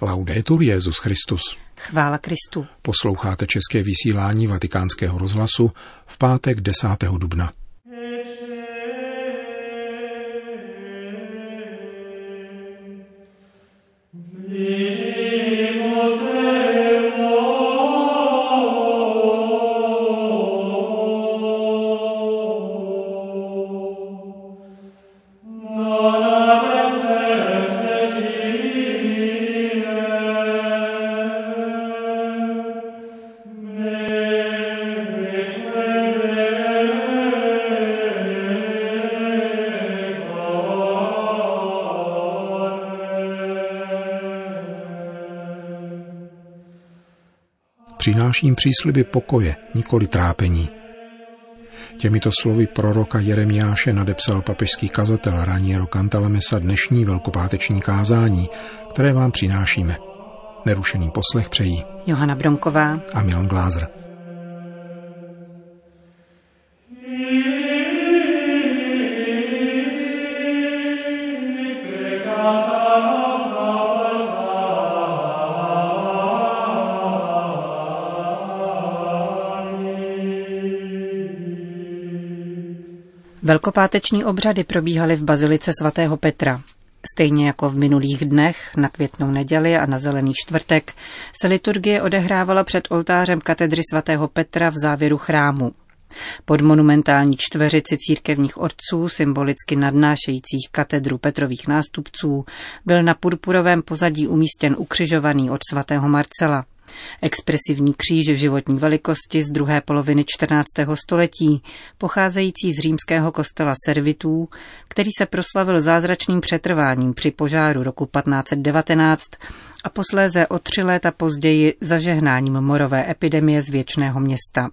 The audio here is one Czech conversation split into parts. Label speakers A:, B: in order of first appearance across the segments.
A: Laudetur Jezus Christus.
B: Chvála Kristu.
A: Posloucháte české vysílání Vatikánského rozhlasu v pátek 10. dubna. Přináším přísliby pokoje, nikoli trápení. Těmito slovy proroka Jeremiáše nadepsal papežský kazatel Raniero Cantalamessa dnešní velkopáteční kázání, které vám přinášíme. Nerušený poslech přejí
B: Johana Bronková
A: a Milan Glázer.
B: Velkopáteční obřady probíhaly v bazilice svatého Petra. Stejně jako v minulých dnech, na květnou neděli a na zelený čtvrtek, se liturgie odehrávala před oltářem katedry svatého Petra v závěru chrámu. Pod monumentální čtveřici církevních otců, symbolicky nadnášejících katedru Petrových nástupců, byl na purpurovém pozadí umístěn ukřižovaný od svatého Marcela – Expresivní kříž životní velikosti z druhé poloviny 14. století, pocházející z římského kostela Servitů, který se proslavil zázračným přetrváním při požáru roku 1519 a posléze o tři léta později zažehnáním morové epidemie z věčného města.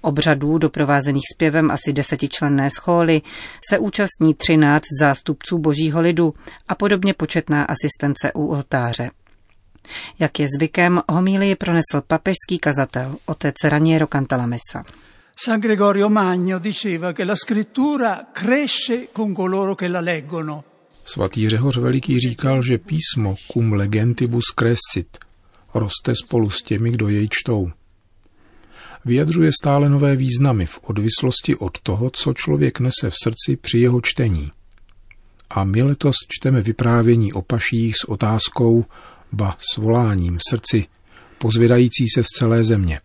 B: Obřadů doprovázených zpěvem asi desetičlenné schóly se účastní třináct zástupců božího lidu a podobně početná asistence u oltáře. Jak je zvykem, homílii pronesl papežský kazatel, otec Raniero Cantalamessa.
C: San Gregorio Magno diceva che la scrittura cresce con coloro che la leggono.
A: Svatý Řehoř Veliký říkal, že písmo cum legentibus crescit roste spolu s těmi, kdo jej čtou. Vyjadřuje stále nové významy v odvislosti od toho, co člověk nese v srdci při jeho čtení. A my letos čteme vyprávění o paších s otázkou, ba s voláním v srdci, pozvědající se z celé země.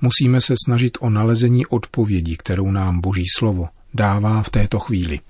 A: Musíme se snažit o nalezení odpovědi, kterou nám Boží slovo dává v této chvíli.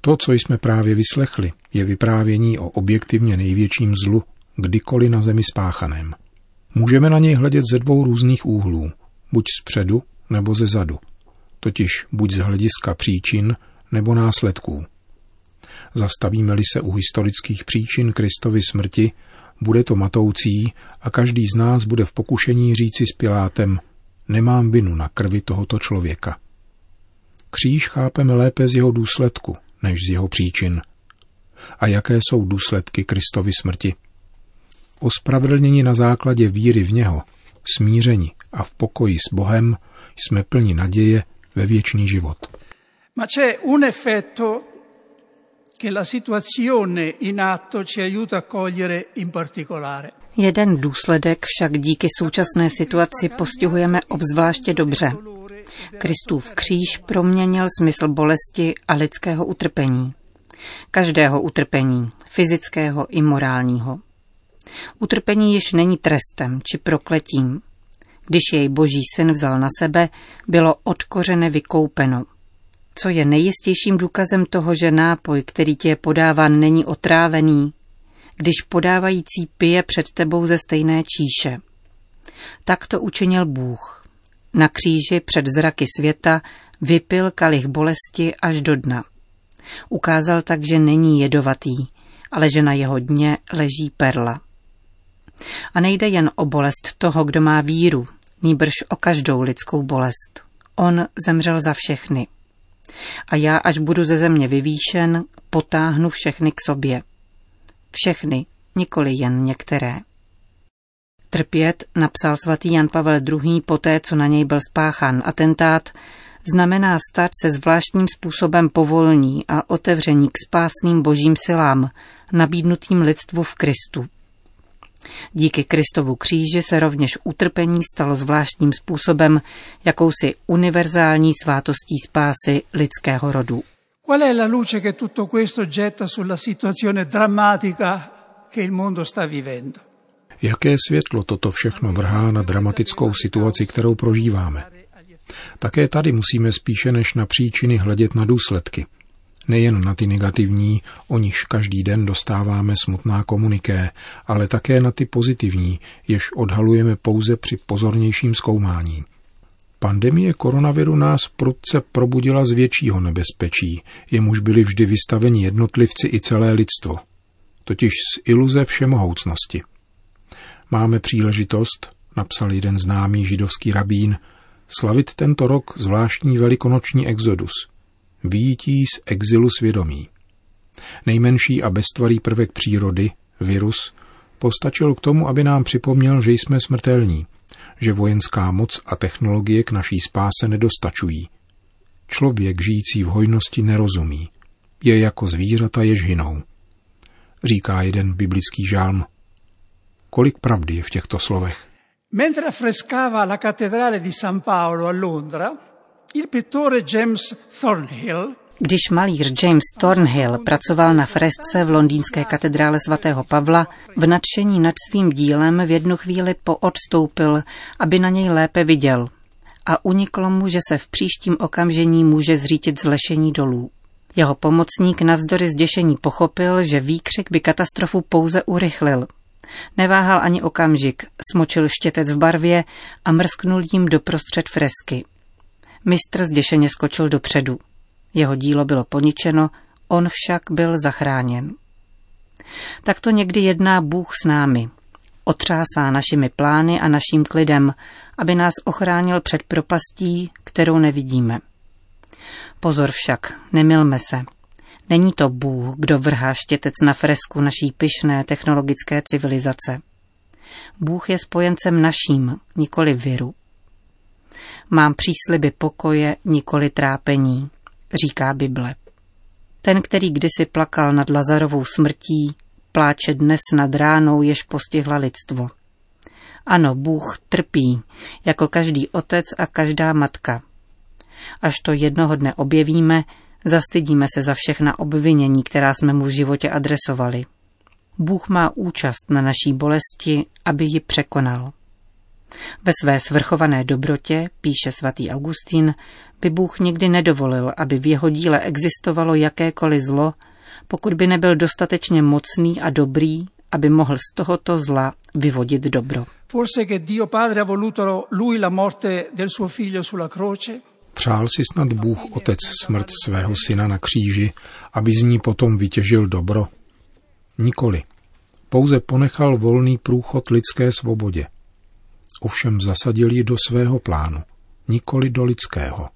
A: To, co jsme právě vyslechli, je vyprávění o objektivně největším zlu, kdykoliv na zemi spáchaném. Můžeme na něj hledět ze dvou různých úhlů, buď zpředu nebo ze zadu, totiž buď z hlediska příčin nebo následků. Zastavíme-li se u historických příčin Kristovy smrti, bude to matoucí a každý z nás bude v pokušení říci s Pilátem, nemám vinu na krvi tohoto člověka. Kříž chápeme lépe z jeho důsledku, než z jeho příčin. A jaké jsou důsledky Kristovy smrti? Ospravedlněni na základě víry v něho, smíření a v pokoji s Bohem jsme plni naděje ve věčný život.
C: Ma c'è un effetto che la situazione in atto ci aiuta a cogliere in particolare.
B: Jeden důsledek však díky současné situaci postihujeme obzvláště dobře. Kristův kříž proměnil smysl bolesti a lidského utrpení. Každého utrpení, fyzického i morálního. Utrpení již není trestem či prokletím. Když jej boží syn vzal na sebe, bylo odkořené vykoupeno – co je nejistějším důkazem toho, že nápoj, který ti je podáván, není otrávený, když podávající pije před tebou ze stejné číše. Tak to učinil Bůh. Na kříži před zraky světa vypil kalich bolesti až do dna. Ukázal tak, že není jedovatý, ale že na jeho dně leží perla. A nejde jen o bolest toho, kdo má víru, nýbrž o každou lidskou bolest. On zemřel za všechny. A já, až budu ze země vyvýšen, potáhnu všechny k sobě. Všechny, nikoli jen některé. Trpět, napsal svatý Jan Pavel II. poté, co na něj byl spáchán atentát, znamená stát se zvláštním způsobem povolní a otevření k spásným božím silám, nabídnutým lidstvu v Kristu. Díky Kristovu kříži se rovněž utrpení stalo zvláštním způsobem jakousi univerzální svátostí spásy lidského rodu.
C: Qual è la luce che tutto questo getta sulla situazione drammatica che il mondo sta vivendo?
A: Jaké světlo toto všechno vrhá na dramatickou situaci, kterou prožíváme? Také tady musíme spíše než na příčiny hledět na důsledky. Nejen na ty negativní, o nichž každý den dostáváme smutná komuniké, ale také na ty pozitivní, jež odhalujeme pouze při pozornějším zkoumání. Pandemie koronaviru nás prudce probudila z většího nebezpečí, jemuž byli vždy vystaveni jednotlivci i celé lidstvo, totiž z iluze všemohoucnosti. Máme příležitost, napsal jeden známý židovský rabín, slavit tento rok zvláštní velikonoční exodus, výjití z exilu svědomí. Nejmenší a beztvarý prvek přírody, virus, postačil k tomu, aby nám připomněl, že jsme smrtelní, že vojenská moc a technologie k naší spáse nedostačují. Člověk žijící v hojnosti nerozumí. Je jako zvířata, jež hynou. Říká jeden biblický žálm. Kolik pravdy je v těchto slovech?
C: Mentre affrescava la cattedrale di San Paolo a Londra,
B: když malíř James Thornhill pracoval na fresce v londýnské katedrále svatého Pavla, v nadšení nad svým dílem v jednu chvíli poodstoupil, aby na něj lépe viděl. A uniklo mu, že se v příštím okamžení může zřítit zlešení dolů. Jeho pomocník navzdory zděšení pochopil, že výkřik by katastrofu pouze urychlil. Neváhal ani okamžik, smočil štětec v barvě a mrsknul jim doprostřed fresky. Mistr zděšeně skočil dopředu. Jeho dílo bylo poničeno, on však byl zachráněn. Tak to někdy jedná Bůh s námi. Otřásá našimi plány a naším klidem, aby nás ochránil před propastí, kterou nevidíme. Pozor však, nemilme se. Není to Bůh, kdo vrhá štětec na fresku naší pyšné technologické civilizace. Bůh je spojencem naším, nikoli viru. Mám přísliby pokoje, nikoli trápení, říká Bible. Ten, který kdysi plakal nad Lazarovou smrtí, pláče dnes nad ránou, jež postihla lidstvo. Ano, Bůh trpí, jako každý otec a každá matka. Až to jednoho dne objevíme, zastydíme se za všechna obvinění, která jsme mu v životě adresovali. Bůh má účast na naší bolesti, aby ji překonal. Ve své svrchované dobrotě, píše svatý Augustín, by Bůh nikdy nedovolil, aby v jeho díle existovalo jakékoliv zlo, pokud by nebyl dostatečně mocný a dobrý, aby mohl z tohoto zla vyvodit dobro.
A: Přál si snad Bůh Otec smrt svého syna na kříži, aby z ní potom vytěžil dobro? Nikoli. Pouze ponechal volný průchod lidské svobodě ovšem zasadil ji do svého plánu, nikoli do lidského.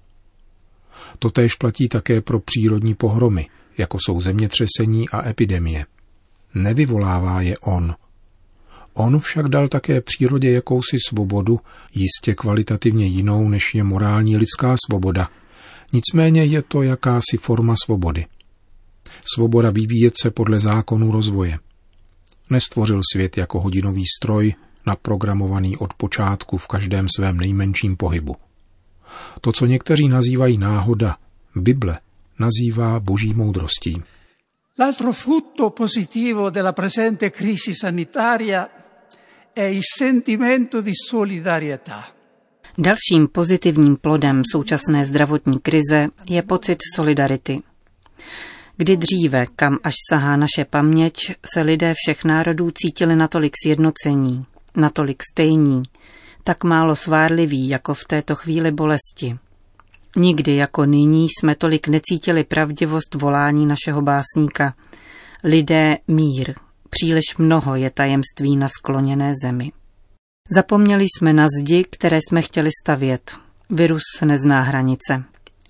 A: Totéž platí také pro přírodní pohromy, jako jsou zemětřesení a epidemie. Nevyvolává je on. On však dal také přírodě jakousi svobodu, jistě kvalitativně jinou, než je morální lidská svoboda. Nicméně je to jakási forma svobody. Svoboda vyvíjet se podle zákonů rozvoje. Nestvořil svět jako hodinový stroj, naprogramovaný od počátku v každém svém nejmenším pohybu. To, co někteří nazývají náhoda, Bible nazývá boží moudrostí.
C: L'altro frutto positivo della presente crisi sanitaria è il sentimento di solidarietà.
B: Dalším pozitivním plodem současné zdravotní krize je pocit solidarity. Kdy dříve, kam až sahá naše paměť, se lidé všech národů cítili natolik sjednocení, natolik stejní, tak málo svárliví jako v této chvíli bolesti. Nikdy jako nyní jsme tolik necítili pravdivost volání našeho básníka. Lidé mír, příliš mnoho je tajemství na skloněné zemi. Zapomněli jsme na zdi, které jsme chtěli stavět. Virus nezná hranice.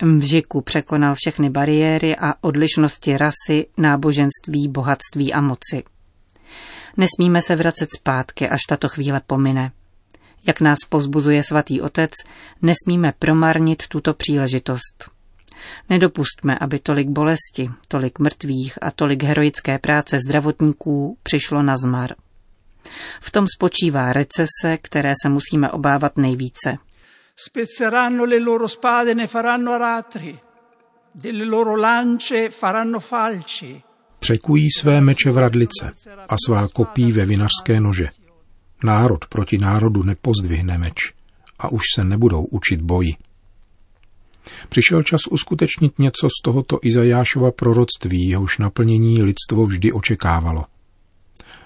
B: Mžiku překonal všechny bariéry a odlišnosti rasy, náboženství, bohatství a moci. Nesmíme se vracet zpátky, až tato chvíle pomine. Jak nás pozbuzuje svatý otec, nesmíme promarnit tuto příležitost. Nedopustme, aby tolik bolesti, tolik mrtvých a tolik heroické práce zdravotníků přišlo na zmar. V tom spočívá recese, které se musíme obávat nejvíce.
C: Spezzeranno le loro spade, ne faranno aratri. Delle loro lance faranno falci.
A: Překují své meče v radlice a svá kopí ve vinařské nože. Národ proti národu nepozdvihne meč a už se nebudou učit boji. Přišel čas uskutečnit něco z tohoto Izajášova proroctví, jehož naplnění lidstvo vždy očekávalo.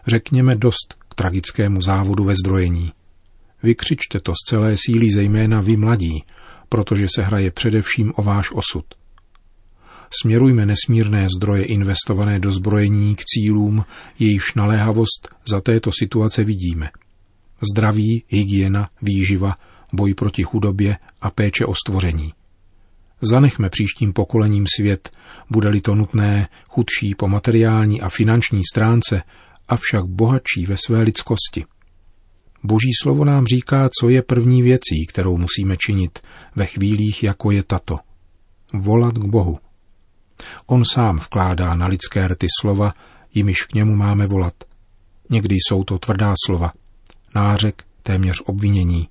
A: Řekněme dost k tragickému závodu ve zbrojení. Vykřičte to z celé síly zejména vy mladí, protože se hraje především o váš osud. Směrujme nesmírné zdroje investované do zbrojení k cílům, jejichž naléhavost za této situace vidíme. Zdraví, hygiena, výživa, boj proti chudobě a péče o stvoření. Zanechme příštím pokolením svět, bude-li to nutné, chudší po materiální a finanční stránce, avšak bohatší ve své lidskosti. Boží slovo nám říká, co je první věcí, kterou musíme činit ve chvílích, jako je tato. Volat k Bohu. On sám vkládá na lidské rty slova, jimiž k němu máme volat. Někdy jsou to tvrdá slova, nářek, téměř obvinění.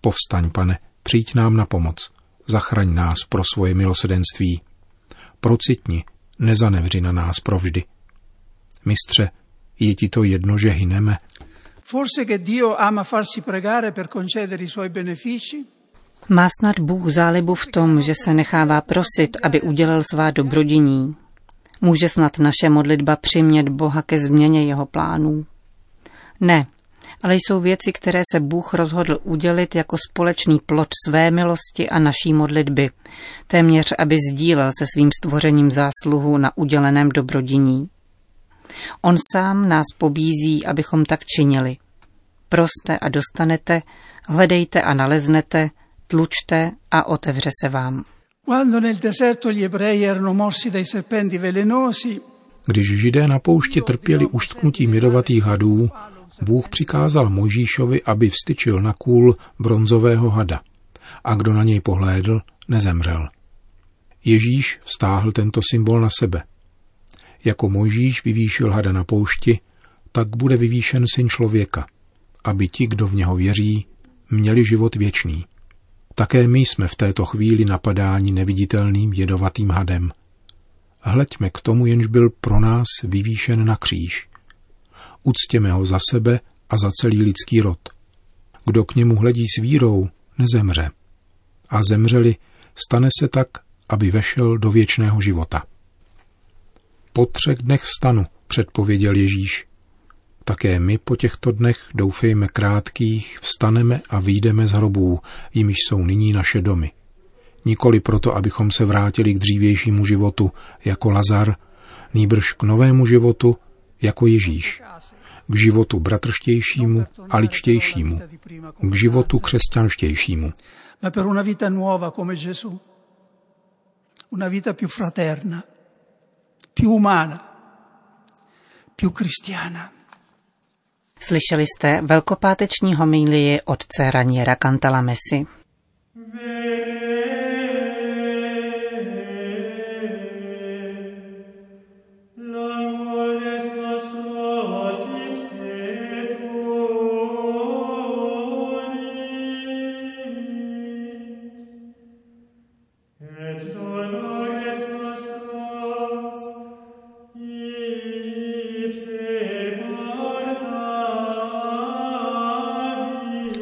A: Povstaň, pane, přijď nám na pomoc. Zachraň nás pro svoje milosedenství. Procitni, nezanevři na nás provždy. Mistře, je ti to jedno, že hyneme?
C: Forse che Dio ama farsi pregare per concedere i suoi benefici?
B: Má snad Bůh zálibu v tom, že se nechává prosit, aby udělal svá dobrodění. Může snad naše modlitba přimět Boha ke změně jeho plánů? Ne, ale jsou věci, které se Bůh rozhodl udělit jako společný plod své milosti a naší modlitby, téměř aby sdílel se svým stvořením zásluhu na uděleném dobrodiní. On sám nás pobízí, abychom tak činili. Proste a dostanete, hledejte a naleznete, tlučte a otevře se vám.
A: Když židé na poušti trpěli uštknutím jedovatých hadů, Bůh přikázal Mojžíšovi, aby vstyčil na kůl bronzového hada. A kdo na něj pohlédl, nezemřel. Ježíš vztáhl tento symbol na sebe. Jako Mojžíš vyvýšil hada na poušti, tak bude vyvýšen syn člověka, aby ti, kdo v něho věří, měli život věčný. Také my jsme v této chvíli napadáni neviditelným jedovatým hadem. Hleďme k tomu, jenž byl pro nás vyvýšen na kříž. Uctěme ho za sebe a za celý lidský rod. Kdo k němu hledí s vírou, nezemře. A zemřeli, stane se tak, aby vešel do věčného života. Po třech dnech vstanu, předpověděl Ježíš. Také my po těchto dnech, doufejme krátkých, vstaneme a výjdeme z hrobů, jimiž jsou nyní naše domy. Nikoli proto, abychom se vrátili k dřívějšímu životu, jako Lazar, nýbrž k novému životu, jako Ježíš. K životu bratrštějšímu a ličtějšímu. K životu křesťanštějšímu.
C: Per una vita nuova come Gesù. Una vita più fraterna, più umana, più cristiana.
B: Slyšeli jste velkopáteční homílii otce Raniera Cantalamesi.